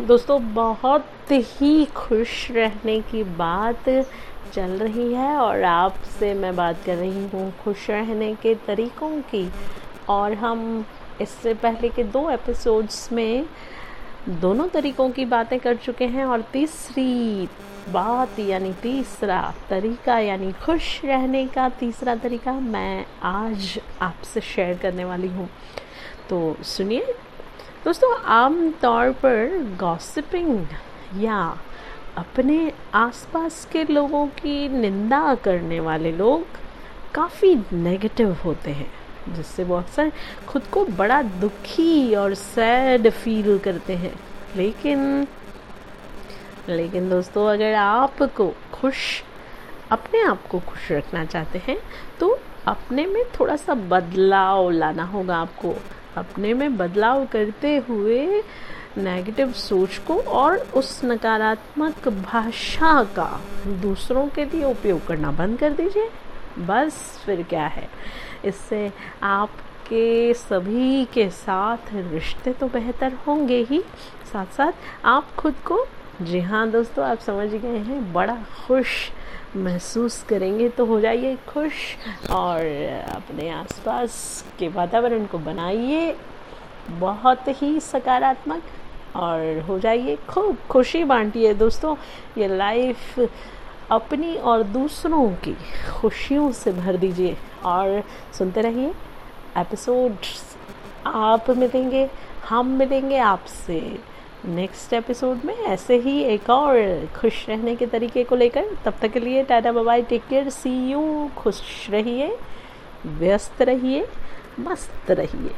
दोस्तों, बहुत ही खुश रहने की बात चल रही है और आपसे मैं बात कर रही हूँ खुश रहने के तरीक़ों की। और हम इससे पहले के दो एपिसोड्स में दोनों तरीक़ों की बातें कर चुके हैं और तीसरी बात, यानी तीसरा तरीका, यानी खुश रहने का तीसरा तरीका मैं आज आपसे शेयर करने वाली हूँ। तो सुनिए दोस्तों आम तौर पर गॉसिपिंग या अपने आसपास के लोगों की निंदा करने वाले लोग काफ़ी नेगेटिव होते हैं, जिससे वो अक्सर खुद को बड़ा दुखी और सैड फील करते हैं। लेकिन लेकिन दोस्तों, अगर आपको खुश, अपने आप को खुश रखना चाहते हैं तो अपने में थोड़ा सा बदलाव लाना होगा आपको। अपने में बदलाव करते हुए नेगेटिव सोच को और उस नकारात्मक भाषा का दूसरों के लिए उपयोग करना बंद कर दीजिए। बस फिर क्या है? इससे आपके सभी के साथ रिश्ते तो बेहतर होंगे ही। साथ साथ आप खुद को, जी हाँ दोस्तों, आप समझ गए हैं, बड़ा खुश महसूस करेंगे तो हो जाइए खुश और अपने आसपास के वातावरण को बनाइए। बहुत ही सकारात्मक और हो जाइए खूब खुशी बांटिए दोस्तों। ये लाइफ अपनी और दूसरों की खुशियों से भर दीजिए और सुनते रहिए एपिसोड्स आप मिलेंगे, हम मिलेंगे आपसे। नेक्स्ट एपिसोड में ऐसे ही एक और खुश रहने के तरीके को लेकर तब तक के लिए tata bye bye take care, see you, खुश रहिए, व्यस्त रहिए, मस्त रहिए।